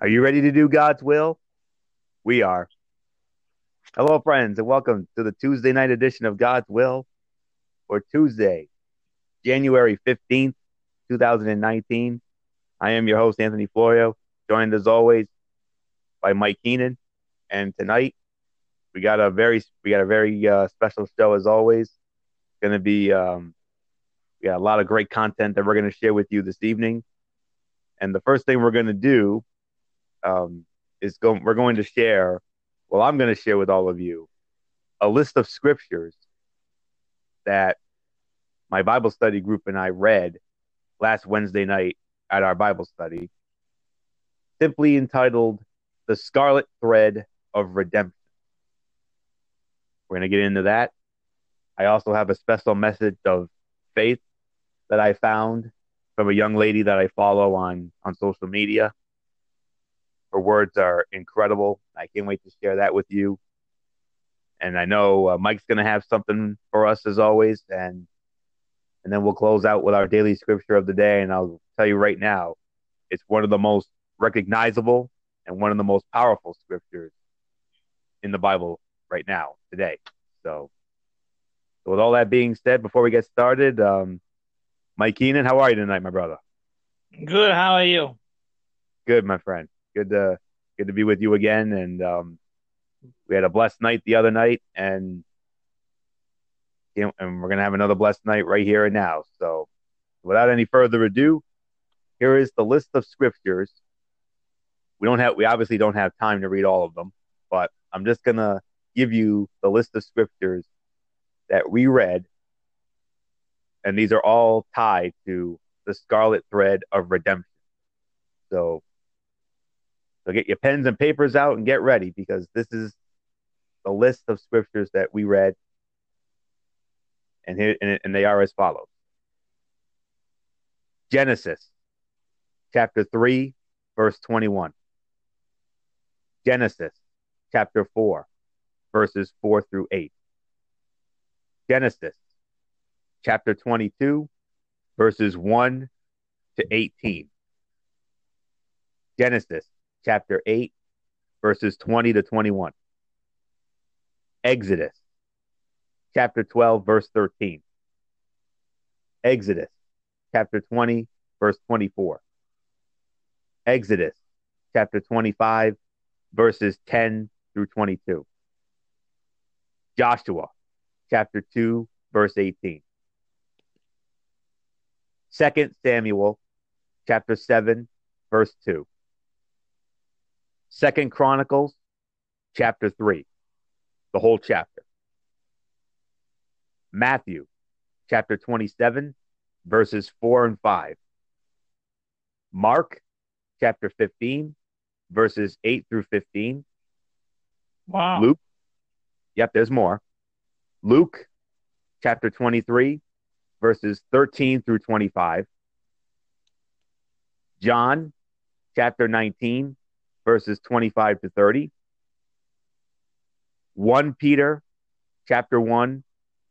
Are you ready to do God's will? We are. Hello, friends, and welcome to the Tuesday night edition of God's Will for Tuesday, January 15th, 2019. I am your host, Anthony Florio, joined as always by Mike Keenan. And tonight we got a very we got a very uh, special show as always. It's gonna be um, we got a lot of great content that we're gonna share with you this evening. And the first thing we're gonna do um, is going. we're going to share, well, I'm going to share with all of you a list of scriptures that my Bible study group and I read last Wednesday night at our Bible study, simply entitled The Scarlet Thread of Redemption. We're going to get into that. I also have a special message of faith that I found from a young lady that I follow on, on social media. Her words are incredible. I can't wait to share that with you. And I know uh, Mike's going to have something for us as always, and and then we'll close out with our daily scripture of the day. And I'll tell you right now, it's one of the most recognizable and one of the most powerful scriptures in the Bible right now today. So, so with all that being said, before we get started, um, Mike Keenan, how are you tonight, my brother? Good. How are you? Good, my friend good to good to be with you again. And um, we had a blessed night the other night, and and we're gonna have another blessed night right here and now. So, without any further ado, here is the list of scriptures. We don't have we obviously don't have time to read all of them, but I'm just gonna give you the list of scriptures that we read, and these are all tied to the scarlet thread of redemption. So so get your pens and papers out and get ready because this is the list of scriptures that we read, and here and, they are as follows: Genesis, chapter three, verse twenty-one. Genesis, chapter four, verses four through eight. Genesis, chapter twenty-two, verses one to eighteen. Genesis chapter 8, verses 20 to 21. Exodus, chapter 12, verse 13. Exodus, chapter 20, verse 24. Exodus, chapter 25, verses 10 through 22. Joshua, chapter 2, verse 18. Second Samuel, chapter 7, verse 2. Second Chronicles, chapter 3, the whole chapter. Matthew, chapter 27, verses 4 and 5. Mark, chapter 15, verses 8 through 15. Wow. Luke, yep, there's more. Luke, chapter 23, verses 13 through 25. John, chapter 19, verses 25 to 30. 1 Peter chapter 1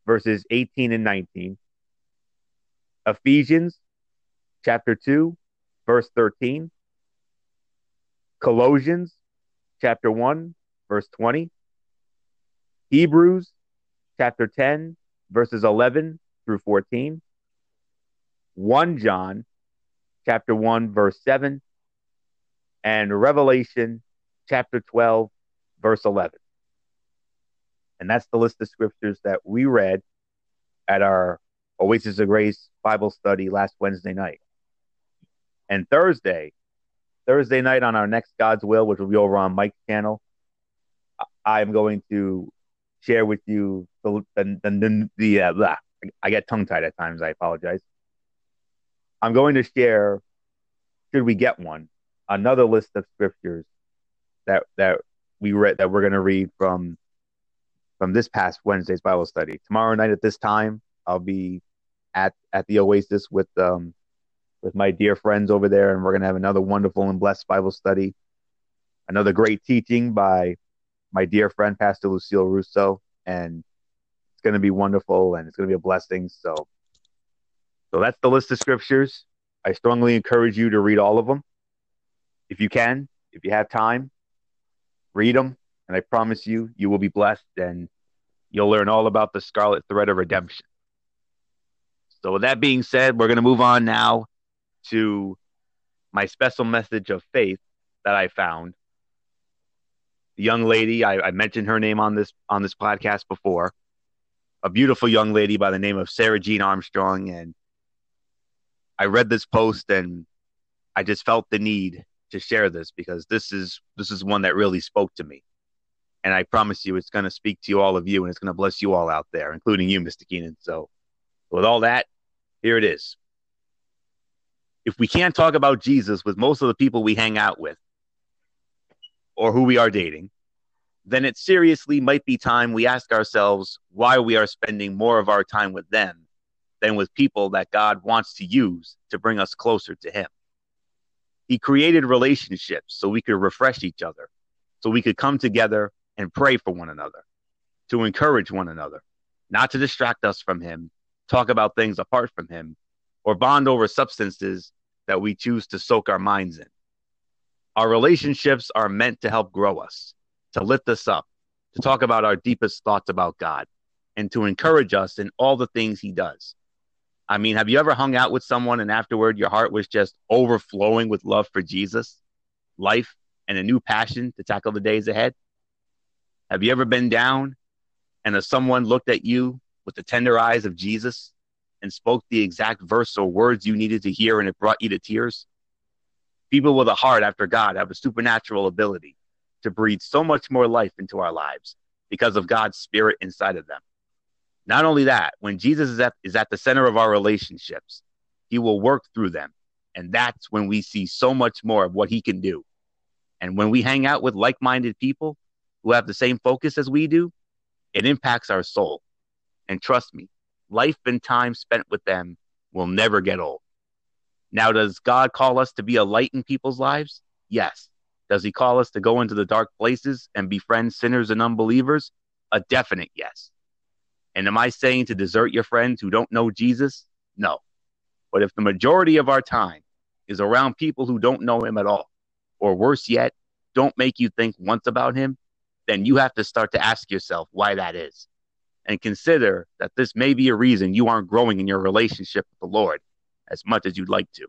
verses 18 and 19. Ephesians chapter 2 verse 13. Colossians chapter 1 verse 20. Hebrews chapter 10 verses 11 through 14. 1 John chapter 1 verse 7 and Revelation chapter 12, verse 11. And that's the list of scriptures that we read at our Oasis of Grace Bible study last Wednesday night. And Thursday, Thursday night on our next God's Will, which will be over on Mike's channel, I'm going to share with you the the the, the uh, blah. I get tongue tied at times. I apologize. I'm going to share, should we get one, another list of scriptures that that we read that we're going to read from from this past Wednesday's Bible study. Tomorrow night at this time, I'll be at at the Oasis with um with my dear friends over there, and we're going to have another wonderful and blessed Bible study. Another great teaching by my dear friend Pastor Lucille Russo, and it's going to be wonderful and it's going to be a blessing. So, so that's the list of scriptures. I strongly encourage you to read all of them if you can, If you have time, read them, and I promise you, you will be blessed and you'll learn all about the scarlet thread of redemption. So, with that being said, we're going to move on now to my special message of faith that I found. The young lady, I, I mentioned her name on this on this podcast before. A beautiful young lady by the name of Sarah Jean Armstrong, and I read this post and I just felt the need to share this because this is this is one that really spoke to me. And I promise you it's going to speak to you all of you and it's going to bless you all out there, including you, Mr. Keenan. So with all that, here it is. If we can't talk about Jesus with most of the people we hang out with or who we are dating, then it seriously might be time we ask ourselves why we are spending more of our time with them than with people that God wants to use to bring us closer to Him. He created relationships so we could refresh each other, so we could come together and pray for one another, to encourage one another, not to distract us from Him, talk about things apart from Him, or bond over substances that we choose to soak our minds in. Our relationships are meant to help grow us, to lift us up, to talk about our deepest thoughts about God, and to encourage us in all the things He does. I mean, have you ever hung out with someone and afterward your heart was just overflowing with love for Jesus, life, and a new passion to tackle the days ahead? Have you ever been down and a someone looked at you with the tender eyes of Jesus and spoke the exact verse or words you needed to hear and it brought you to tears? People with a heart after God have a supernatural ability to breathe so much more life into our lives because of God's spirit inside of them. Not only that, when Jesus is at, is at the center of our relationships, he will work through them. And that's when we see so much more of what he can do. And when we hang out with like minded people who have the same focus as we do, it impacts our soul. And trust me, life and time spent with them will never get old. Now, does God call us to be a light in people's lives? Yes. Does he call us to go into the dark places and befriend sinners and unbelievers? A definite yes. And am I saying to desert your friends who don't know Jesus? No. But if the majority of our time is around people who don't know him at all, or worse yet, don't make you think once about him, then you have to start to ask yourself why that is. And consider that this may be a reason you aren't growing in your relationship with the Lord as much as you'd like to.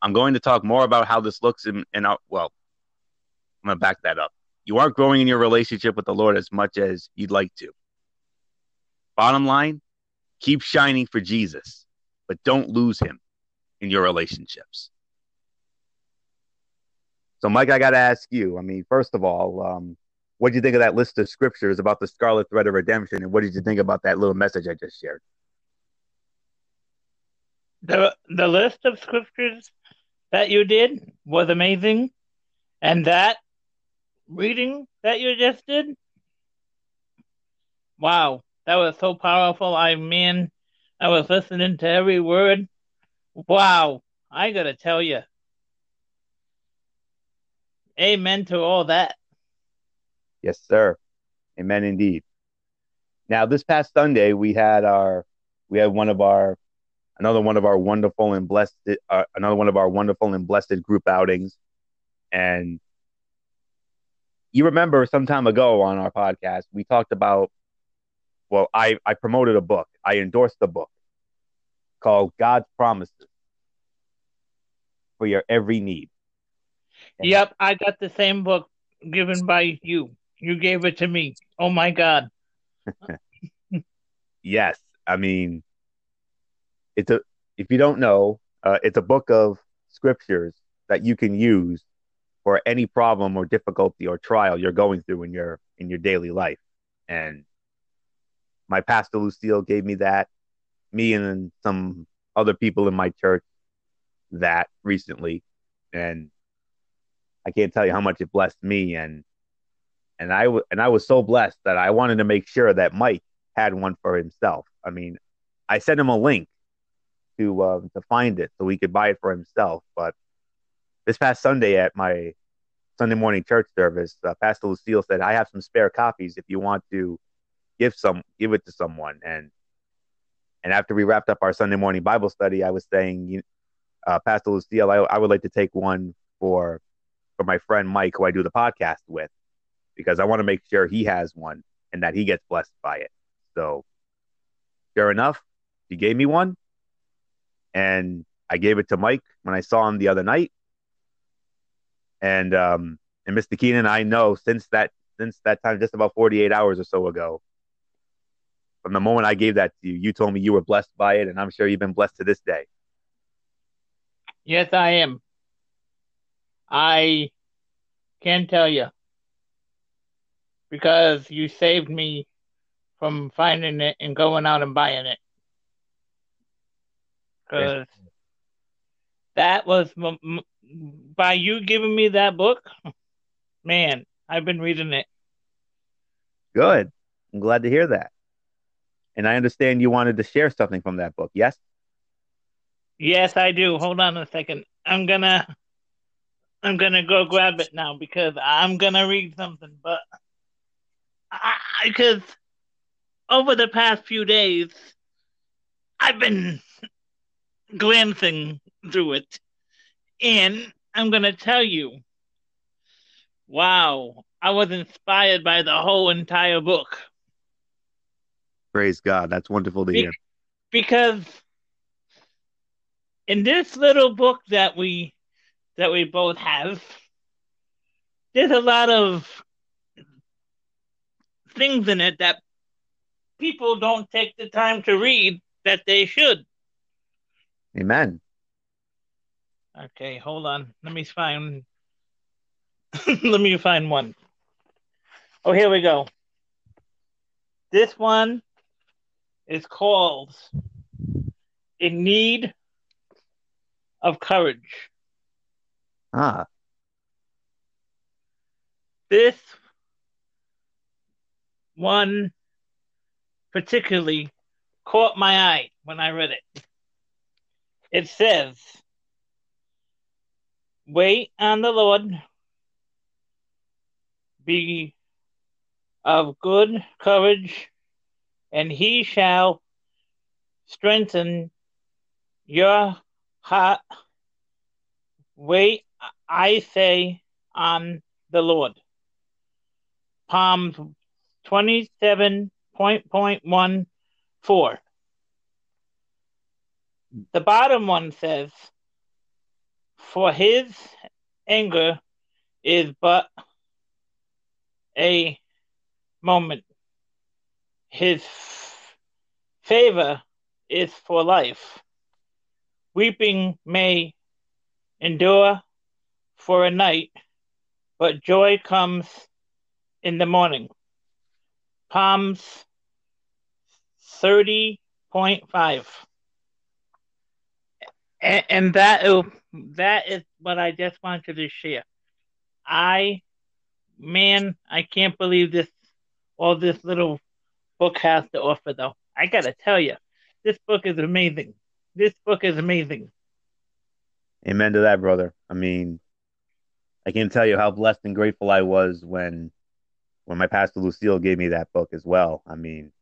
I'm going to talk more about how this looks in, in our, well, I'm going to back that up. You aren't growing in your relationship with the Lord as much as you'd like to. Bottom line, keep shining for Jesus, but don't lose him in your relationships. So, Mike, I got to ask you. I mean, first of all, um, what did you think of that list of scriptures about the scarlet thread of redemption, and what did you think about that little message I just shared? The the list of scriptures that you did was amazing, and that reading that you just did, wow, that was so powerful. I mean, I was listening to every word. Wow, I gotta tell you. Amen to all that. Yes, sir. Amen indeed. Now, this past Sunday, we had our, we had one of our, another one of our wonderful and blessed, uh, another one of our wonderful and blessed group outings. And you remember some time ago on our podcast, we talked about well, I, I promoted a book. I endorsed a book called God's Promises for Your Every Need. Yep, I got the same book given by you. You gave it to me. Oh my God. yes. I mean, it's a, if you don't know, uh, it's a book of scriptures that you can use for any problem or difficulty or trial you're going through in your in your daily life. And my pastor Lucille gave me that. Me and some other people in my church that recently, and I can't tell you how much it blessed me. And and I w- and I was so blessed that I wanted to make sure that Mike had one for himself. I mean, I sent him a link to uh, to find it so he could buy it for himself. But this past Sunday at my Sunday morning church service, uh, Pastor Lucille said, "I have some spare copies if you want to give some give it to someone and and after we wrapped up our Sunday morning Bible study, I was saying, uh, Pastor Lucille, I, I would like to take one for for my friend Mike, who I do the podcast with, because I want to make sure he has one and that he gets blessed by it. So, sure enough, he gave me one, and I gave it to Mike when I saw him the other night. And um, and Mr. Keenan, I know since that since that time, just about 48 hours or so ago, from the moment I gave that to you, you told me you were blessed by it, and I'm sure you've been blessed to this day. Yes, I am. I can tell you because you saved me from finding it and going out and buying it. Because that was by you giving me that book, man. I've been reading it. Good. I'm glad to hear that. And I understand you wanted to share something from that book. Yes. Yes, I do. Hold on a second. I'm gonna I'm gonna go grab it now because I'm gonna read something. But because over the past few days, I've been glancing through it, and I'm gonna tell you, wow, I was inspired by the whole entire book. Praise God, that's wonderful to Be- hear. Because in this little book that we that we both have, there's a lot of things in it that people don't take the time to read that they should. Amen. Okay, hold on. Let me find let me find one. Oh, here we go. This one is called In Need of courage. Ah. This one particularly caught my eye when I read it. It says, Wait on the Lord, be of good courage, and he shall strengthen your heart. wait, I say, on the Lord. Psalms 27.14. The bottom one says, For his anger is but a moment. His favor is for life. Weeping may endure for a night, but joy comes in the morning. Psalms 30.5. And, and that, that is what I just wanted to share. I, man, I can't believe this, all this little book has to offer, though. I gotta tell you, this book is amazing this book is amazing. Amen to that, brother. I mean, I can't tell you how blessed and grateful I was when when my pastor Lucille gave me that book as well. I mean,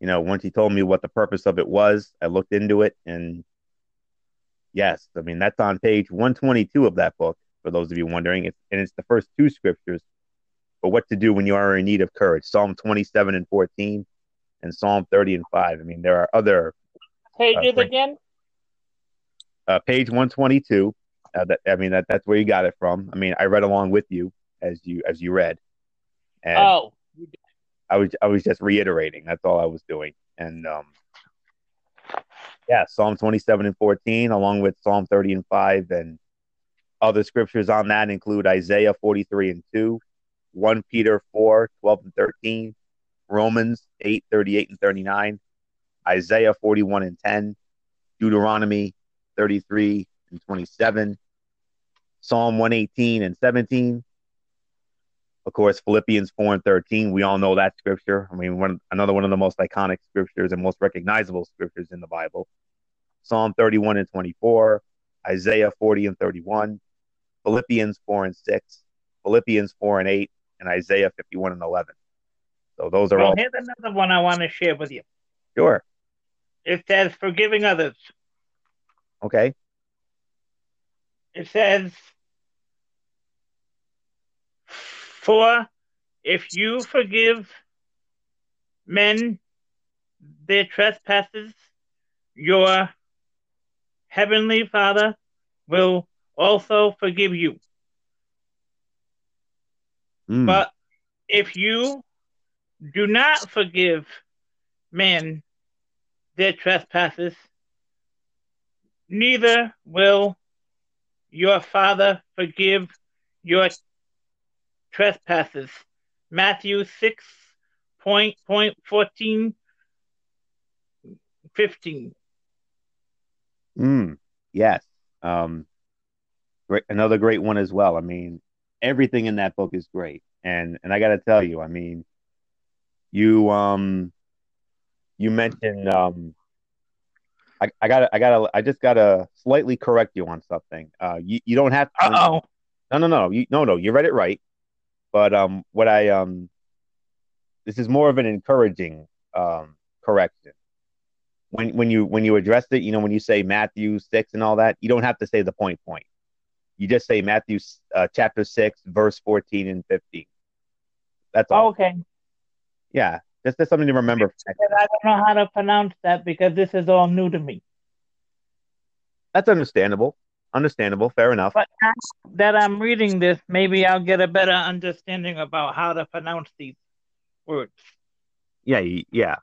you know, once he told me what the purpose of it was, I looked into it and yes, I mean that's on page 122 of that book for those of you wondering. It's, and it's the first two scriptures for what to do when you are in need of courage. Psalm 27 and 14 and Psalm 30 and 5. I mean, there are other pages uh, again? Uh, page 122. Uh, that, I mean, that, that's where you got it from. I mean, I read along with you as you as you read. And oh, I was I was just reiterating. That's all I was doing. And um, yeah, Psalm 27 and 14, along with Psalm 30 and 5, and other scriptures on that include Isaiah 43 and 2, 1 Peter 4, 12 and 13, Romans 8, 38 and 39, Isaiah 41 and 10, Deuteronomy 33 and 27, Psalm 118 and 17. Of course, Philippians 4 and 13. We all know that scripture. I mean, one, another one of the most iconic scriptures and most recognizable scriptures in the Bible. Psalm 31 and 24, Isaiah 40 and 31, Philippians 4 and 6, Philippians 4 and 8, and Isaiah 51 and 11. So those are well, all. Here's another one I want to share with you. Sure. It says forgiving others. Okay. It says For if you forgive men their trespasses, your heavenly Father will also forgive you. Mm. But if you do not forgive men their trespasses, neither will your Father forgive your trespasses. Matthew 6, point, point 14, 15. Mm, yes. Um, great, another great one as well. I mean, everything in that book is great, and and I got to tell you, I mean, you um, you mentioned um, I I got I gotta I just got to slightly correct you on something. Uh, you you don't have to. Oh. No, no, no, you, no, no. You read it right, but um, what I um, this is more of an encouraging um correction when when you when you address it, you know, when you say Matthew six and all that, you don't have to say the point point. You just say Matthew uh, chapter six, verse fourteen and fifteen. That's all. Okay. Yeah, just, just something to remember. I don't know how to pronounce that because this is all new to me. That's understandable. Understandable. Fair enough. But now that I'm reading this, maybe I'll get a better understanding about how to pronounce these words. Yeah, yeah.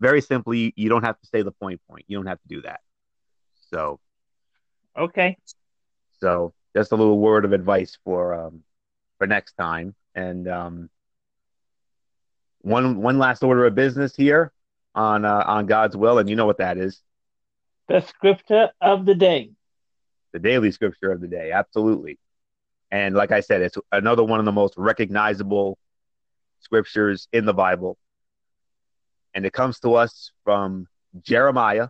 Very simply, you don't have to say the point point. You don't have to do that. So, Okay. so just a little word of advice for um for next time. And um, one one last order of business here on uh, on God's will, and you know what that is. The scripture of the day. the daily scripture of the day. Absolutely. And like I said, it's another one of the most recognizable scriptures in the Bible. And it comes to us from Jeremiah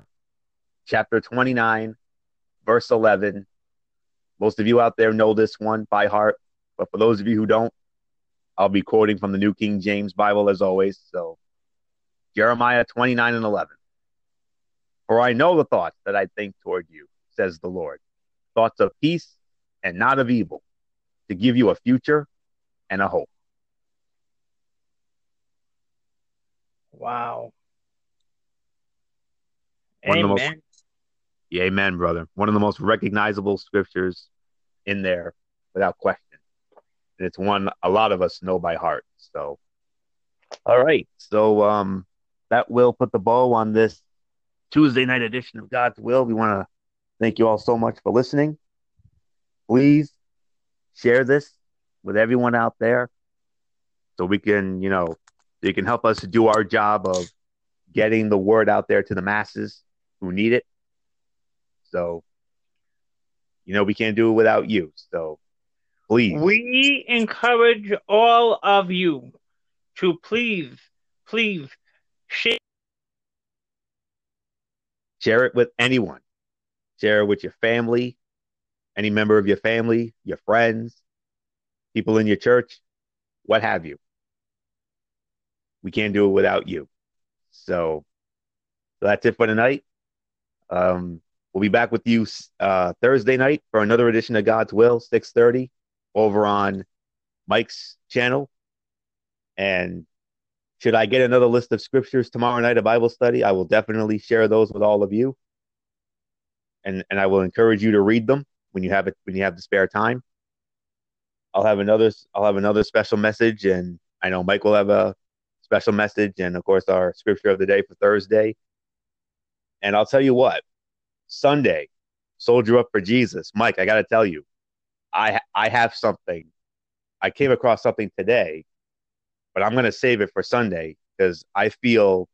chapter 29, verse 11. Most of you out there know this one by heart, but for those of you who don't, I'll be quoting from the New King James Bible as always. So, Jeremiah 29 and 11. For I know the thoughts that I think toward you, says the Lord thoughts of peace and not of evil, to give you a future and a hope. Wow. One the most- Amen. Yeah, amen, brother. One of the most recognizable scriptures in there, without question. And it's one a lot of us know by heart. So, all right. So, um, that will put the bow on this Tuesday night edition of God's Will. We want to thank you all so much for listening. Please share this with everyone out there so we can, you know, so you can help us do our job of getting the word out there to the masses who need it. So, you know, we can't do it without you. So, please, We encourage all of you to please, please share. share it with anyone. Share it with your family, any member of your family, your friends, people in your church, what have you. We can't do it without you. So, so that's it for tonight. Um, we'll be back with you uh, Thursday night for another edition of God's Will, six thirty, over on Mike's channel. And should I get another list of scriptures tomorrow night, a Bible study, I will definitely share those with all of you. And and I will encourage you to read them when you have it when you have the spare time. I'll have another I'll have another special message, and I know Mike will have a special message, and of course our scripture of the day for Thursday. And I'll tell you what, Sunday, soldier up for Jesus, Mike. I got to tell you, I I have something. I came across something today, but I'm going to save it for Sunday because I feel